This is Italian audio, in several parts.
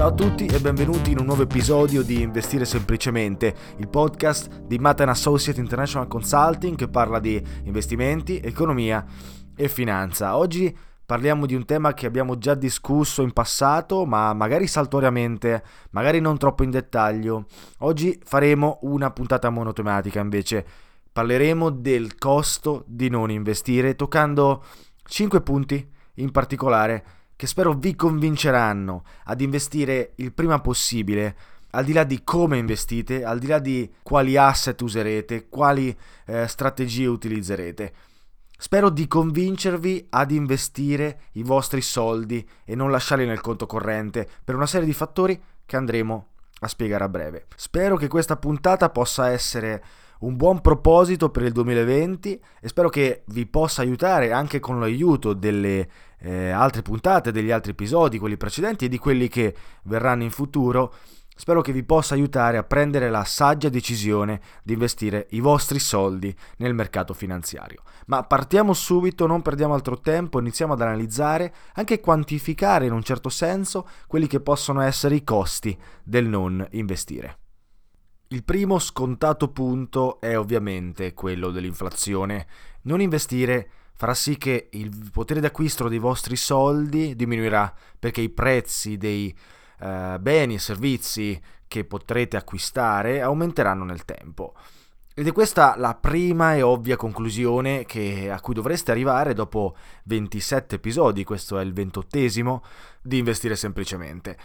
Ciao a tutti e benvenuti in un nuovo episodio di Investire Semplicemente, il podcast di Matan Associate International Consulting che parla di investimenti, economia e finanza. Oggi parliamo di un tema che abbiamo già discusso in passato, ma magari saltuariamente, magari non troppo in dettaglio. Oggi faremo una puntata monotematica invece. Parleremo del costo di non investire, toccando 5 punti in particolare che spero vi convinceranno ad investire il prima possibile, al di là di come investite, al di là di quali asset userete, quali eh, strategie utilizzerete. Spero di convincervi ad investire i vostri soldi e non lasciarli nel conto corrente per una serie di fattori che andremo a spiegare a breve. Spero che questa puntata possa essere un buon proposito per il 2020 e spero che vi possa aiutare anche con l'aiuto delle eh, altre puntate, degli altri episodi, quelli precedenti e di quelli che verranno in futuro. Spero che vi possa aiutare a prendere la saggia decisione di investire i vostri soldi nel mercato finanziario. Ma partiamo subito, non perdiamo altro tempo, iniziamo ad analizzare, anche quantificare in un certo senso quelli che possono essere i costi del non investire. Il primo scontato punto è ovviamente quello dell'inflazione. Non investire farà sì che il potere d'acquisto dei vostri soldi diminuirà perché i prezzi dei uh, beni e servizi che potrete acquistare aumenteranno nel tempo. Ed è questa la prima e ovvia conclusione che, a cui dovreste arrivare dopo 27 episodi, questo è il ventottesimo, di investire semplicemente.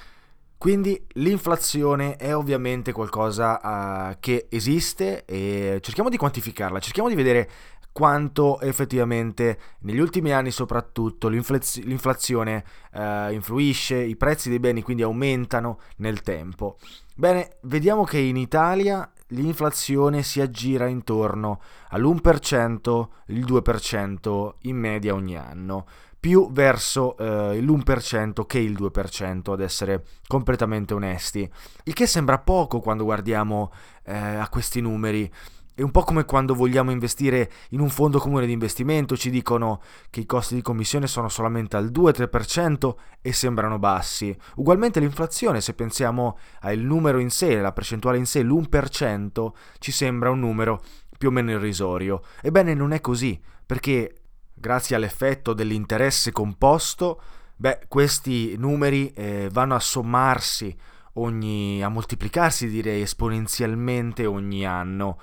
Quindi l'inflazione è ovviamente qualcosa uh, che esiste e cerchiamo di quantificarla, cerchiamo di vedere quanto effettivamente negli ultimi anni soprattutto l'inflaz- l'inflazione uh, influisce, i prezzi dei beni quindi aumentano nel tempo. Bene, vediamo che in Italia l'inflazione si aggira intorno all'1%, il 2% in media ogni anno più verso eh, l'1% che il 2%, ad essere completamente onesti. Il che sembra poco quando guardiamo eh, a questi numeri. È un po' come quando vogliamo investire in un fondo comune di investimento, ci dicono che i costi di commissione sono solamente al 2-3% e sembrano bassi. Ugualmente l'inflazione, se pensiamo al numero in sé, la percentuale in sé, l'1%, ci sembra un numero più o meno irrisorio. Ebbene non è così, perché grazie all'effetto dell'interesse composto, beh, questi numeri eh, vanno a sommarsi ogni, a moltiplicarsi direi esponenzialmente ogni anno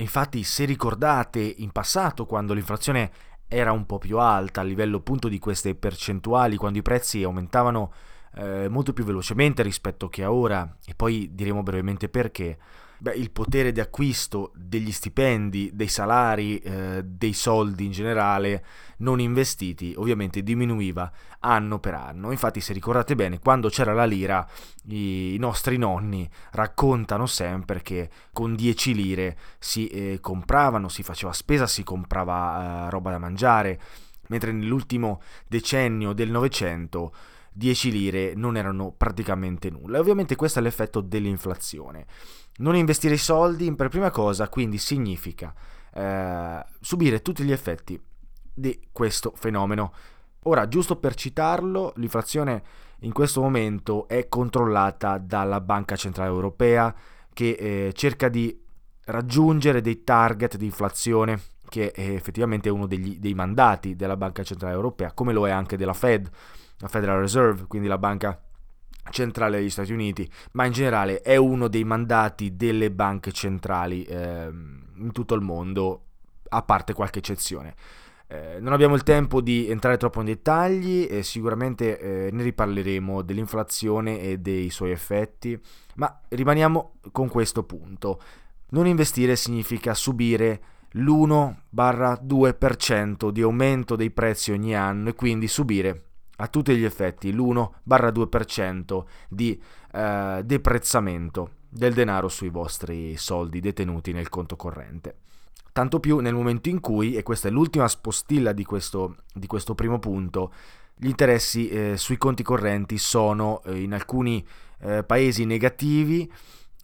infatti, se ricordate in passato, quando l'inflazione era un po' più alta a livello appunto di queste percentuali, quando i prezzi aumentavano eh, molto più velocemente rispetto che a ora, e poi diremo brevemente perché, Beh, il potere di acquisto degli stipendi, dei salari, eh, dei soldi in generale non investiti ovviamente diminuiva anno per anno. Infatti, se ricordate bene, quando c'era la lira, i, nostri nonni raccontano sempre che con 10 lire si eh, compravano, si faceva spesa, si comprava eh, roba da mangiare, mentre nell'ultimo decennio del Novecento 10 lire non erano praticamente nulla. E ovviamente questo è l'effetto dell'inflazione. Non investire i soldi per prima cosa quindi significa eh, subire tutti gli effetti di questo fenomeno. Ora, giusto per citarlo, l'inflazione in questo momento è controllata dalla Banca Centrale Europea che eh, cerca di raggiungere dei target di inflazione che è effettivamente uno degli, dei mandati della Banca Centrale Europea, come lo è anche della Fed, la Federal Reserve, quindi la banca centrale degli Stati Uniti, ma in generale è uno dei mandati delle banche centrali eh, in tutto il mondo, a parte qualche eccezione. Eh, non abbiamo il tempo di entrare troppo nei dettagli e sicuramente eh, ne riparleremo dell'inflazione e dei suoi effetti, ma rimaniamo con questo punto. Non investire significa subire l'1-2% di aumento dei prezzi ogni anno e quindi subire a tutti gli effetti l'1-2% di eh, deprezzamento del denaro sui vostri soldi detenuti nel conto corrente. Tanto più nel momento in cui, e questa è l'ultima spostilla di questo, di questo primo punto, gli interessi eh, sui conti correnti sono eh, in alcuni eh, paesi negativi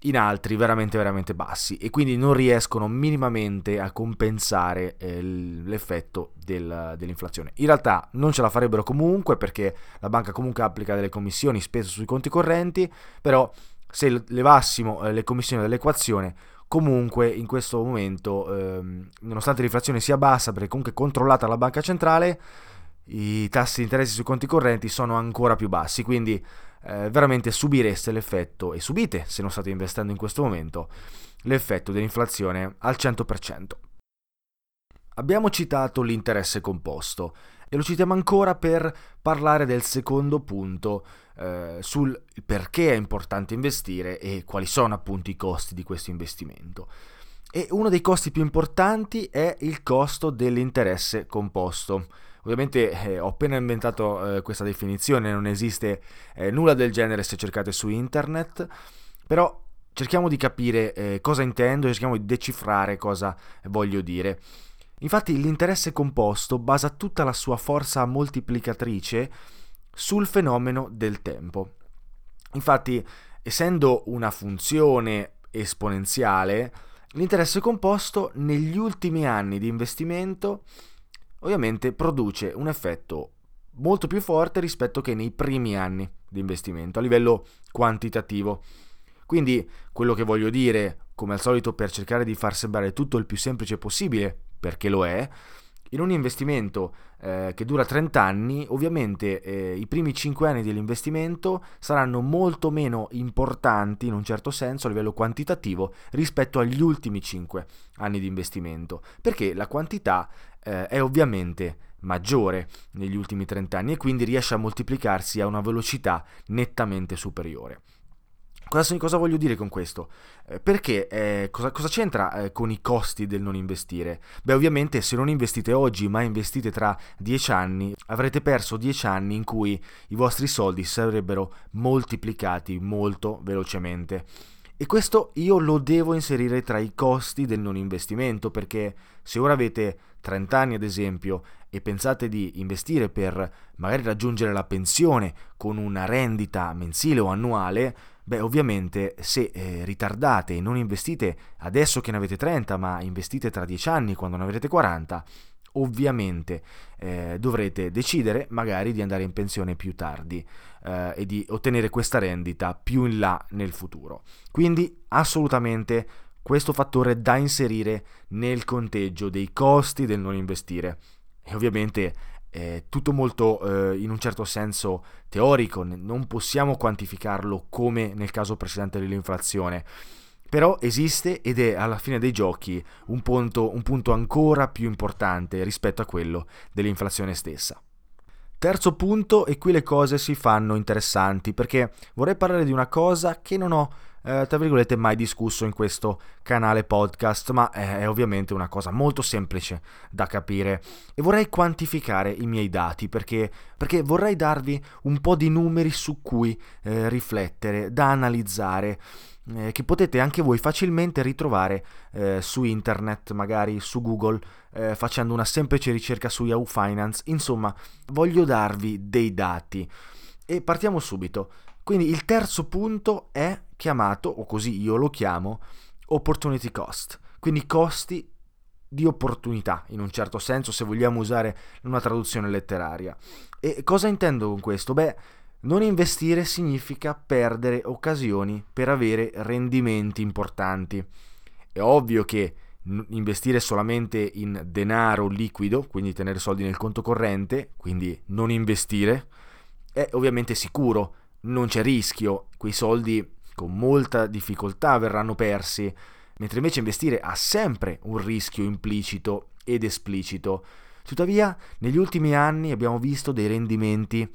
in altri veramente veramente bassi e quindi non riescono minimamente a compensare eh, l'effetto del, dell'inflazione. In realtà non ce la farebbero comunque perché la banca comunque applica delle commissioni spesso sui conti correnti, però se levassimo eh, le commissioni dall'equazione comunque in questo momento ehm, nonostante l'inflazione sia bassa perché comunque è controllata dalla banca centrale i tassi di interesse sui conti correnti sono ancora più bassi quindi eh, veramente subireste l'effetto, e subite se non state investendo in questo momento, l'effetto dell'inflazione al 100%. Abbiamo citato l'interesse composto e lo citiamo ancora per parlare del secondo punto eh, sul perché è importante investire e quali sono appunto i costi di questo investimento. E uno dei costi più importanti è il costo dell'interesse composto. Ovviamente eh, ho appena inventato eh, questa definizione, non esiste eh, nulla del genere se cercate su internet, però cerchiamo di capire eh, cosa intendo cerchiamo di decifrare cosa voglio dire. Infatti l'interesse composto basa tutta la sua forza moltiplicatrice sul fenomeno del tempo. Infatti, essendo una funzione esponenziale, l'interesse composto negli ultimi anni di investimento ovviamente produce un effetto molto più forte rispetto che nei primi anni di investimento a livello quantitativo. Quindi quello che voglio dire, come al solito per cercare di far sembrare tutto il più semplice possibile, perché lo è, in un investimento eh, che dura 30 anni, ovviamente eh, i primi 5 anni dell'investimento saranno molto meno importanti in un certo senso a livello quantitativo rispetto agli ultimi 5 anni di investimento, perché la quantità eh, è ovviamente maggiore negli ultimi 30 anni e quindi riesce a moltiplicarsi a una velocità nettamente superiore. Cosa, cosa, voglio dire con questo? Eh, perché eh, cosa, cosa, c'entra eh, con i costi del non investire? Beh, ovviamente se non investite oggi ma investite tra 10 anni, avrete perso 10 anni in cui i vostri soldi sarebbero moltiplicati molto velocemente. E questo io lo devo inserire tra i costi del non investimento perché se ora avete 30 anni ad esempio e pensate di investire per magari raggiungere la pensione con una rendita mensile o annuale, beh ovviamente se eh, ritardate e non investite adesso che ne avete 30 ma investite tra 10 anni quando ne avrete 40, ovviamente eh, dovrete decidere magari di andare in pensione più tardi eh, e di ottenere questa rendita più in là nel futuro. Quindi assolutamente questo fattore da inserire nel conteggio dei costi del non investire. E ovviamente è tutto molto eh, in un certo senso teorico, non possiamo quantificarlo come nel caso precedente dell'inflazione però esiste ed è alla fine dei giochi un punto, un punto ancora più importante rispetto a quello dell'inflazione stessa. Terzo punto, e qui le cose si fanno interessanti, perché vorrei parlare di una cosa che non ho, eh, tra virgolette, mai discusso in questo canale podcast, ma è ovviamente una cosa molto semplice da capire. E vorrei quantificare i miei dati, perché, perché vorrei darvi un po' di numeri su cui eh, riflettere, da analizzare eh, che potete anche voi facilmente ritrovare eh, su internet, magari su Google, eh, facendo una semplice ricerca su Yahoo Finance. Insomma, voglio darvi dei dati. E partiamo subito. Quindi il terzo punto è chiamato, o così io lo chiamo, opportunity cost, quindi costi di opportunità, in un certo senso, se vogliamo usare una traduzione letteraria. E cosa intendo con questo? Beh, non investire significa perdere occasioni per avere rendimenti importanti. È ovvio che investire solamente in denaro liquido, quindi tenere soldi nel conto corrente, quindi non investire, è ovviamente sicuro, non c'è rischio, quei soldi con molta difficoltà verranno persi, mentre invece investire ha sempre un rischio implicito ed esplicito. Tuttavia, negli ultimi anni abbiamo visto dei rendimenti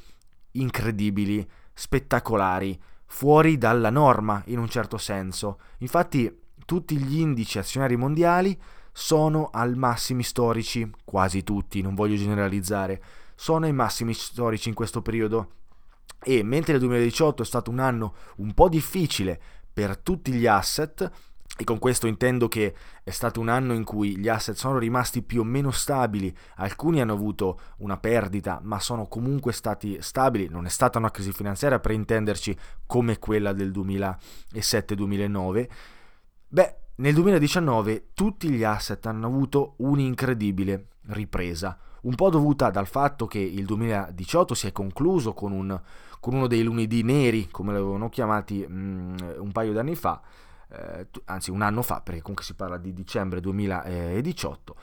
incredibili, spettacolari, fuori dalla norma in un certo senso. Infatti tutti gli indici azionari mondiali sono al massimi storici, quasi tutti, non voglio generalizzare, sono ai massimi storici in questo periodo. E mentre il 2018 è stato un anno un po' difficile per tutti gli asset, e con questo intendo che è stato un anno in cui gli asset sono rimasti più o meno stabili, alcuni hanno avuto una perdita, ma sono comunque stati stabili, non è stata una crisi finanziaria per intenderci come quella del 2007-2009. Beh, nel 2019 tutti gli asset hanno avuto un'incredibile ripresa, un po' dovuta dal fatto che il 2018 si è concluso con, un, con uno dei lunedì neri, come l'avevano chiamati mm, un paio d'anni fa, eh, anzi un anno fa, perché comunque si parla di dicembre 2018,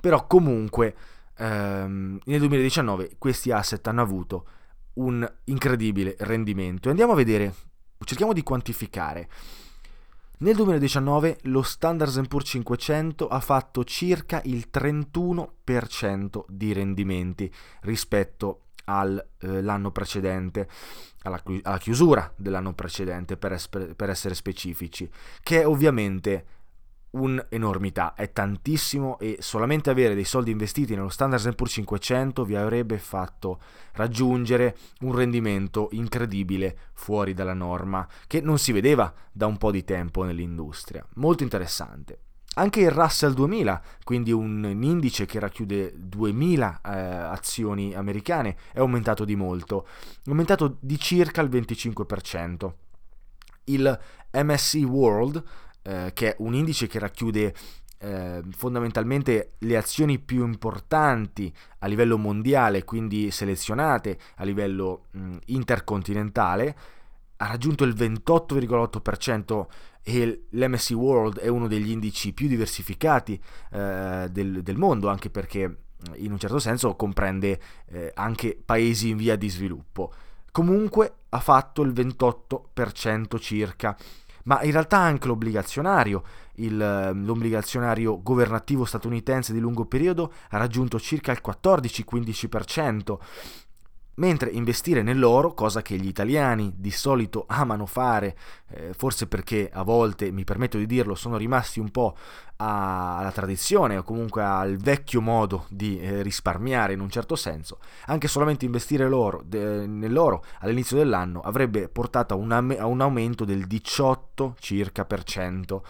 però comunque ehm, nel 2019 questi asset hanno avuto un incredibile rendimento. Andiamo a vedere, cerchiamo di quantificare. Nel 2019 lo Standard Poor's 500 ha fatto circa il 31% di rendimenti rispetto all'anno eh, precedente, alla, alla, chiusura dell'anno precedente per, esper, per essere specifici, che è ovviamente un'enormità, è tantissimo e solamente avere dei soldi investiti nello Standard Poor's 500 vi avrebbe fatto raggiungere un rendimento incredibile fuori dalla norma che non si vedeva da un po' di tempo nell'industria. Molto interessante. Anche il Russell 2000, quindi un, indice che racchiude 2000 eh, azioni americane, è aumentato di molto, è aumentato di circa il 25%. Il MSC World, eh, che è un indice che racchiude eh, fondamentalmente le azioni più importanti a livello mondiale, quindi selezionate a livello mh, intercontinentale, ha raggiunto il 28,8% e l'MSC World è uno degli indici più diversificati eh, del, del, mondo, anche perché in un certo senso comprende eh, anche paesi in via di sviluppo. Comunque ha fatto il 28% circa, ma in realtà anche l'obbligazionario, il, l'obbligazionario governativo statunitense di lungo periodo ha raggiunto circa il 14-15%. Mentre investire nell'oro, cosa che gli italiani di solito amano fare, eh, forse perché a volte, mi permetto di dirlo, sono rimasti un po' alla tradizione o comunque al vecchio modo di eh, risparmiare in un certo senso, anche solamente investire de, nell'oro all'inizio dell'anno avrebbe portato a un, a un aumento del 18 circa per cento.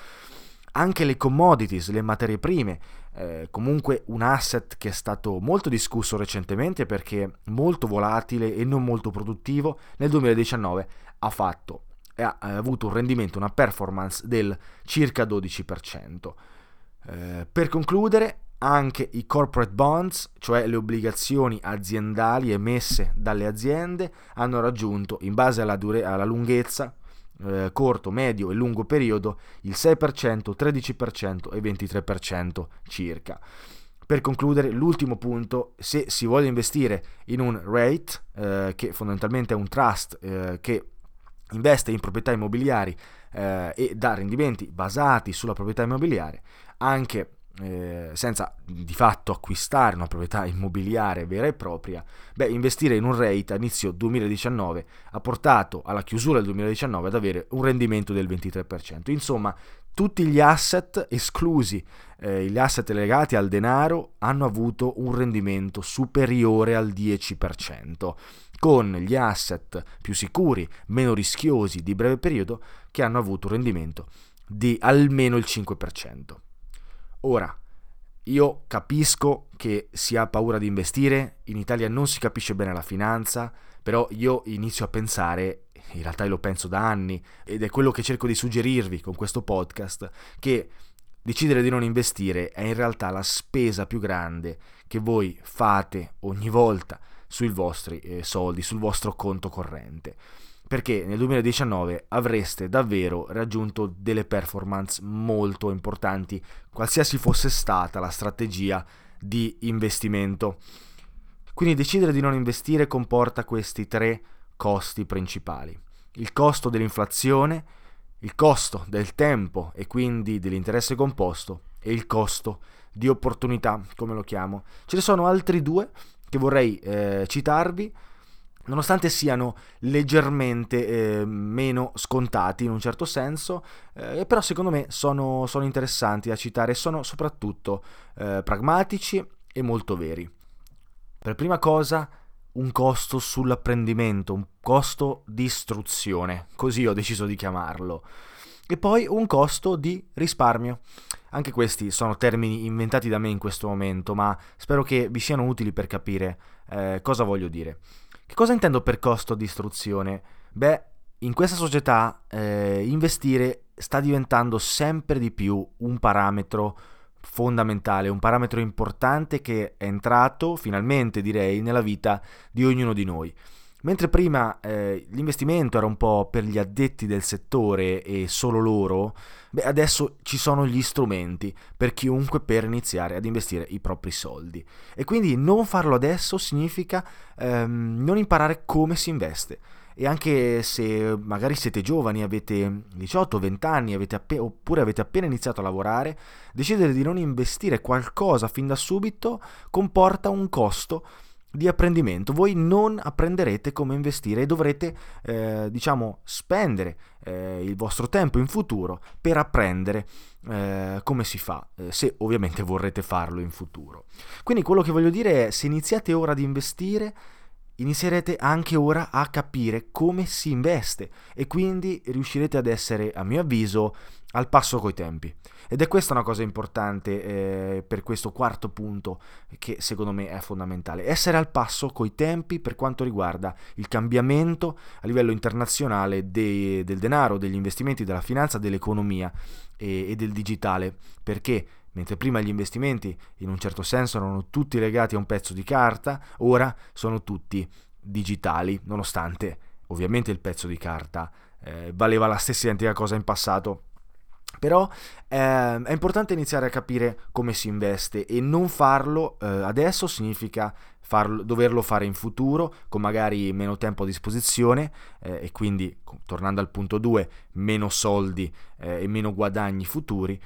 Anche le commodities, le materie prime, eh, comunque un asset che è stato molto discusso recentemente perché molto volatile e non molto produttivo, nel 2019 ha fatto ha avuto un rendimento, una performance del circa 12%. Eh, per concludere, anche i corporate bonds, cioè le obbligazioni aziendali emesse dalle aziende, hanno raggiunto, in base alla, dure- alla lunghezza, eh, corto, medio e lungo periodo il 6%, 13% e 23% circa. Per concludere, l'ultimo punto, se si vuole investire in un rate, eh, che fondamentalmente è un trust eh, che investe in proprietà immobiliari eh, e dà rendimenti basati sulla proprietà immobiliare, anche eh, senza di fatto acquistare una proprietà immobiliare vera e propria, beh, investire in un rate a inizio 2019 ha portato alla chiusura del 2019 ad avere un rendimento del 23%. Insomma, tutti gli asset esclusi, eh, gli asset legati al denaro, hanno avuto un rendimento superiore al 10%, con gli asset più sicuri, meno rischiosi di breve periodo, che hanno avuto un rendimento di almeno il 5%. Ora, io capisco che si ha paura di investire, in Italia non si capisce bene la finanza, però io inizio a pensare, in realtà lo penso da anni, ed è quello che cerco di suggerirvi con questo podcast, che decidere di non investire è in realtà la spesa più grande che voi fate ogni volta sui vostri eh, soldi, sul vostro conto corrente perché nel 2019 avreste davvero raggiunto delle performance molto importanti, qualsiasi fosse stata la strategia di investimento. Quindi decidere di non investire comporta questi tre costi principali. Il costo dell'inflazione, il costo del tempo e quindi dell'interesse composto e il costo di opportunità, come lo chiamo. Ce ne sono altri due che vorrei eh, citarvi nonostante siano leggermente eh, meno scontati in un certo senso, eh, però secondo me sono, sono, interessanti da citare e sono soprattutto eh, pragmatici e molto veri. Per prima cosa, un costo sull'apprendimento, un costo di istruzione, così ho deciso di chiamarlo, e poi un costo di risparmio. Anche questi sono termini inventati da me in questo momento, ma spero che vi siano utili per capire eh, cosa voglio dire. Che cosa intendo per costo di istruzione? Beh, in questa società eh, investire sta diventando sempre di più un parametro fondamentale, un parametro importante che è entrato finalmente direi nella vita di ognuno di noi. Mentre prima eh, l'investimento era un po' per gli addetti del settore e solo loro, beh, adesso ci sono gli strumenti per chiunque per iniziare ad investire i propri soldi. E quindi non farlo adesso significa ehm, non imparare come si investe. E anche se magari siete giovani, avete 18-20 anni, avete appe- oppure avete appena iniziato a lavorare, decidere di non investire qualcosa fin da subito comporta un costo di apprendimento. Voi non apprenderete come investire e dovrete, eh, diciamo, spendere eh, il vostro tempo in futuro per apprendere eh, come si fa, eh, se ovviamente vorrete farlo in futuro. Quindi quello che voglio dire è, se iniziate ora ad investire, inizierete anche ora a capire come si investe e quindi riuscirete ad essere, a mio avviso, al passo coi tempi. Ed è questa una cosa importante eh, per questo quarto punto che secondo me è fondamentale. Essere al passo coi tempi per quanto riguarda il cambiamento a livello internazionale dei, del denaro, degli investimenti, della finanza, dell'economia e, e del digitale. Perché mentre prima gli investimenti in un certo senso erano tutti legati a un pezzo di carta, ora sono tutti digitali, nonostante ovviamente il pezzo di carta eh, valeva la stessa identica cosa in passato però eh, è importante iniziare a capire come si investe e non farlo eh, adesso significa farlo, doverlo fare in futuro con magari meno tempo a disposizione eh, e quindi tornando al punto 2 meno soldi eh, e meno guadagni futuri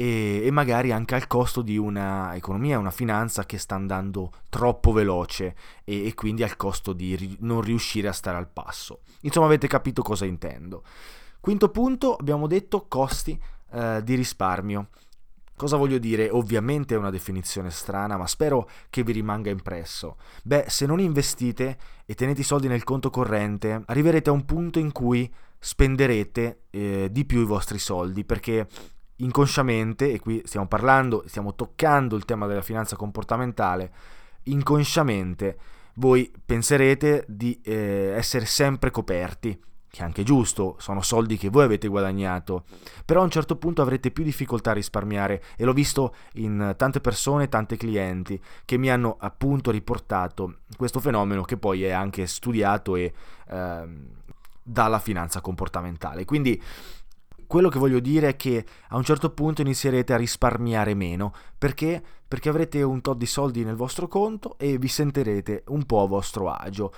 e, e, magari anche al costo di una economia, una finanza che sta andando troppo veloce e, e quindi al costo di ri- non riuscire a stare al passo. Insomma avete capito cosa intendo. Quinto punto, abbiamo detto costi eh, di risparmio. Cosa voglio dire? Ovviamente è una definizione strana, ma spero che vi rimanga impresso. Beh, se non investite e tenete i soldi nel conto corrente, arriverete a un punto in cui spenderete eh, di più i vostri soldi, perché inconsciamente, e qui stiamo parlando, stiamo toccando il tema della finanza comportamentale, inconsciamente voi penserete di eh, essere sempre coperti che è anche giusto, sono soldi che voi avete guadagnato, però a un certo punto avrete più difficoltà a risparmiare e l'ho visto in tante persone, tanti clienti che mi hanno appunto riportato questo fenomeno che poi è anche studiato e ehm, dalla finanza comportamentale. Quindi quello che voglio dire è che a un certo punto inizierete a risparmiare meno perché? Perché avrete un tot di soldi nel vostro conto e vi sentirete un po' a vostro agio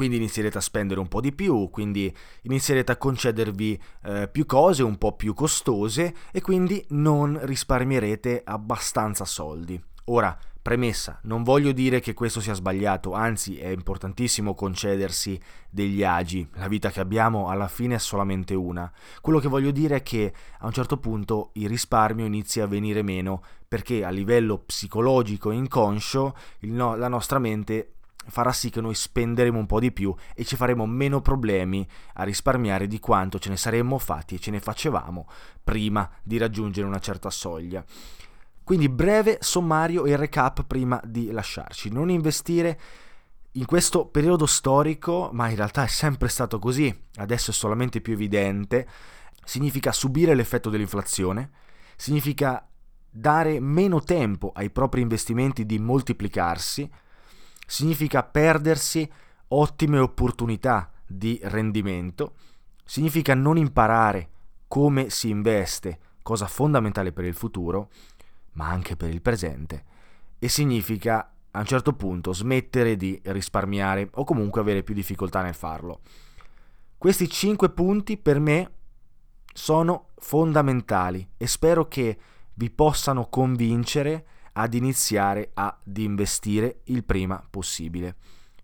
quindi inizierete a spendere un po' di più, quindi inizierete a concedervi eh, più cose un po' più costose e quindi non risparmierete abbastanza soldi. Ora, premessa, non voglio dire che questo sia sbagliato, anzi è importantissimo concedersi degli agi, la vita che abbiamo alla fine è solamente una. Quello che voglio dire è che a un certo punto il risparmio inizia a venire meno perché a livello psicologico e inconscio no- la nostra mente farà sì che noi spenderemo un po' di più e ci faremo meno problemi a risparmiare di quanto ce ne saremmo fatti e ce ne facevamo prima di raggiungere una certa soglia. Quindi breve sommario e recap prima di lasciarci. Non investire in questo periodo storico, ma in realtà è sempre stato così, adesso è solamente più evidente, significa subire l'effetto dell'inflazione, significa dare meno tempo ai propri investimenti di moltiplicarsi, significa perdersi ottime opportunità di rendimento, significa non imparare come si investe, cosa fondamentale per il futuro, ma anche per il presente, e significa a un certo punto smettere di risparmiare o comunque avere più difficoltà nel farlo. Questi cinque punti per me sono fondamentali e spero che vi possano convincere ad iniziare ad investire il prima possibile.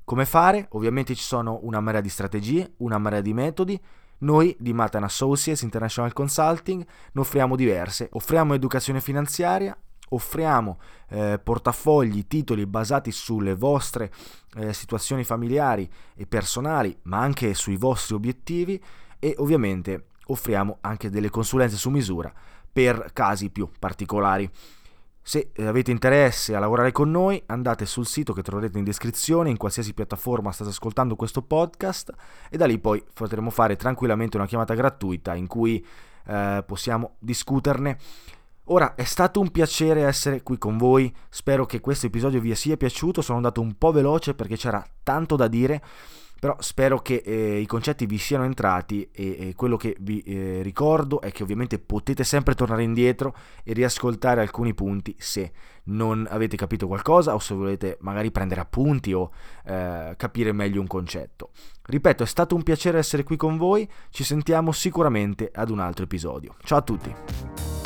Come fare? Ovviamente ci sono una marea di strategie, una marea di metodi. Noi di Matan Associates International Consulting ne offriamo diverse. Offriamo educazione finanziaria, offriamo eh, portafogli, titoli basati sulle vostre eh, situazioni familiari e personali, ma anche sui vostri obiettivi e ovviamente offriamo anche delle consulenze su misura per casi più particolari. Se avete interesse a lavorare con noi, andate sul sito che troverete in descrizione, in qualsiasi piattaforma state ascoltando questo podcast e da lì poi potremo fare tranquillamente una chiamata gratuita in cui eh, possiamo discuterne. Ora, è stato un piacere essere qui con voi, spero che questo episodio vi sia piaciuto, sono andato un po' veloce perché c'era tanto da dire però spero che eh, i concetti vi siano entrati e, e quello che vi eh, ricordo è che ovviamente potete sempre tornare indietro e riascoltare alcuni punti se non avete capito qualcosa o se volete magari prendere appunti o eh, capire meglio un concetto. Ripeto, è stato un piacere essere qui con voi, ci sentiamo sicuramente ad un altro episodio. Ciao a tutti!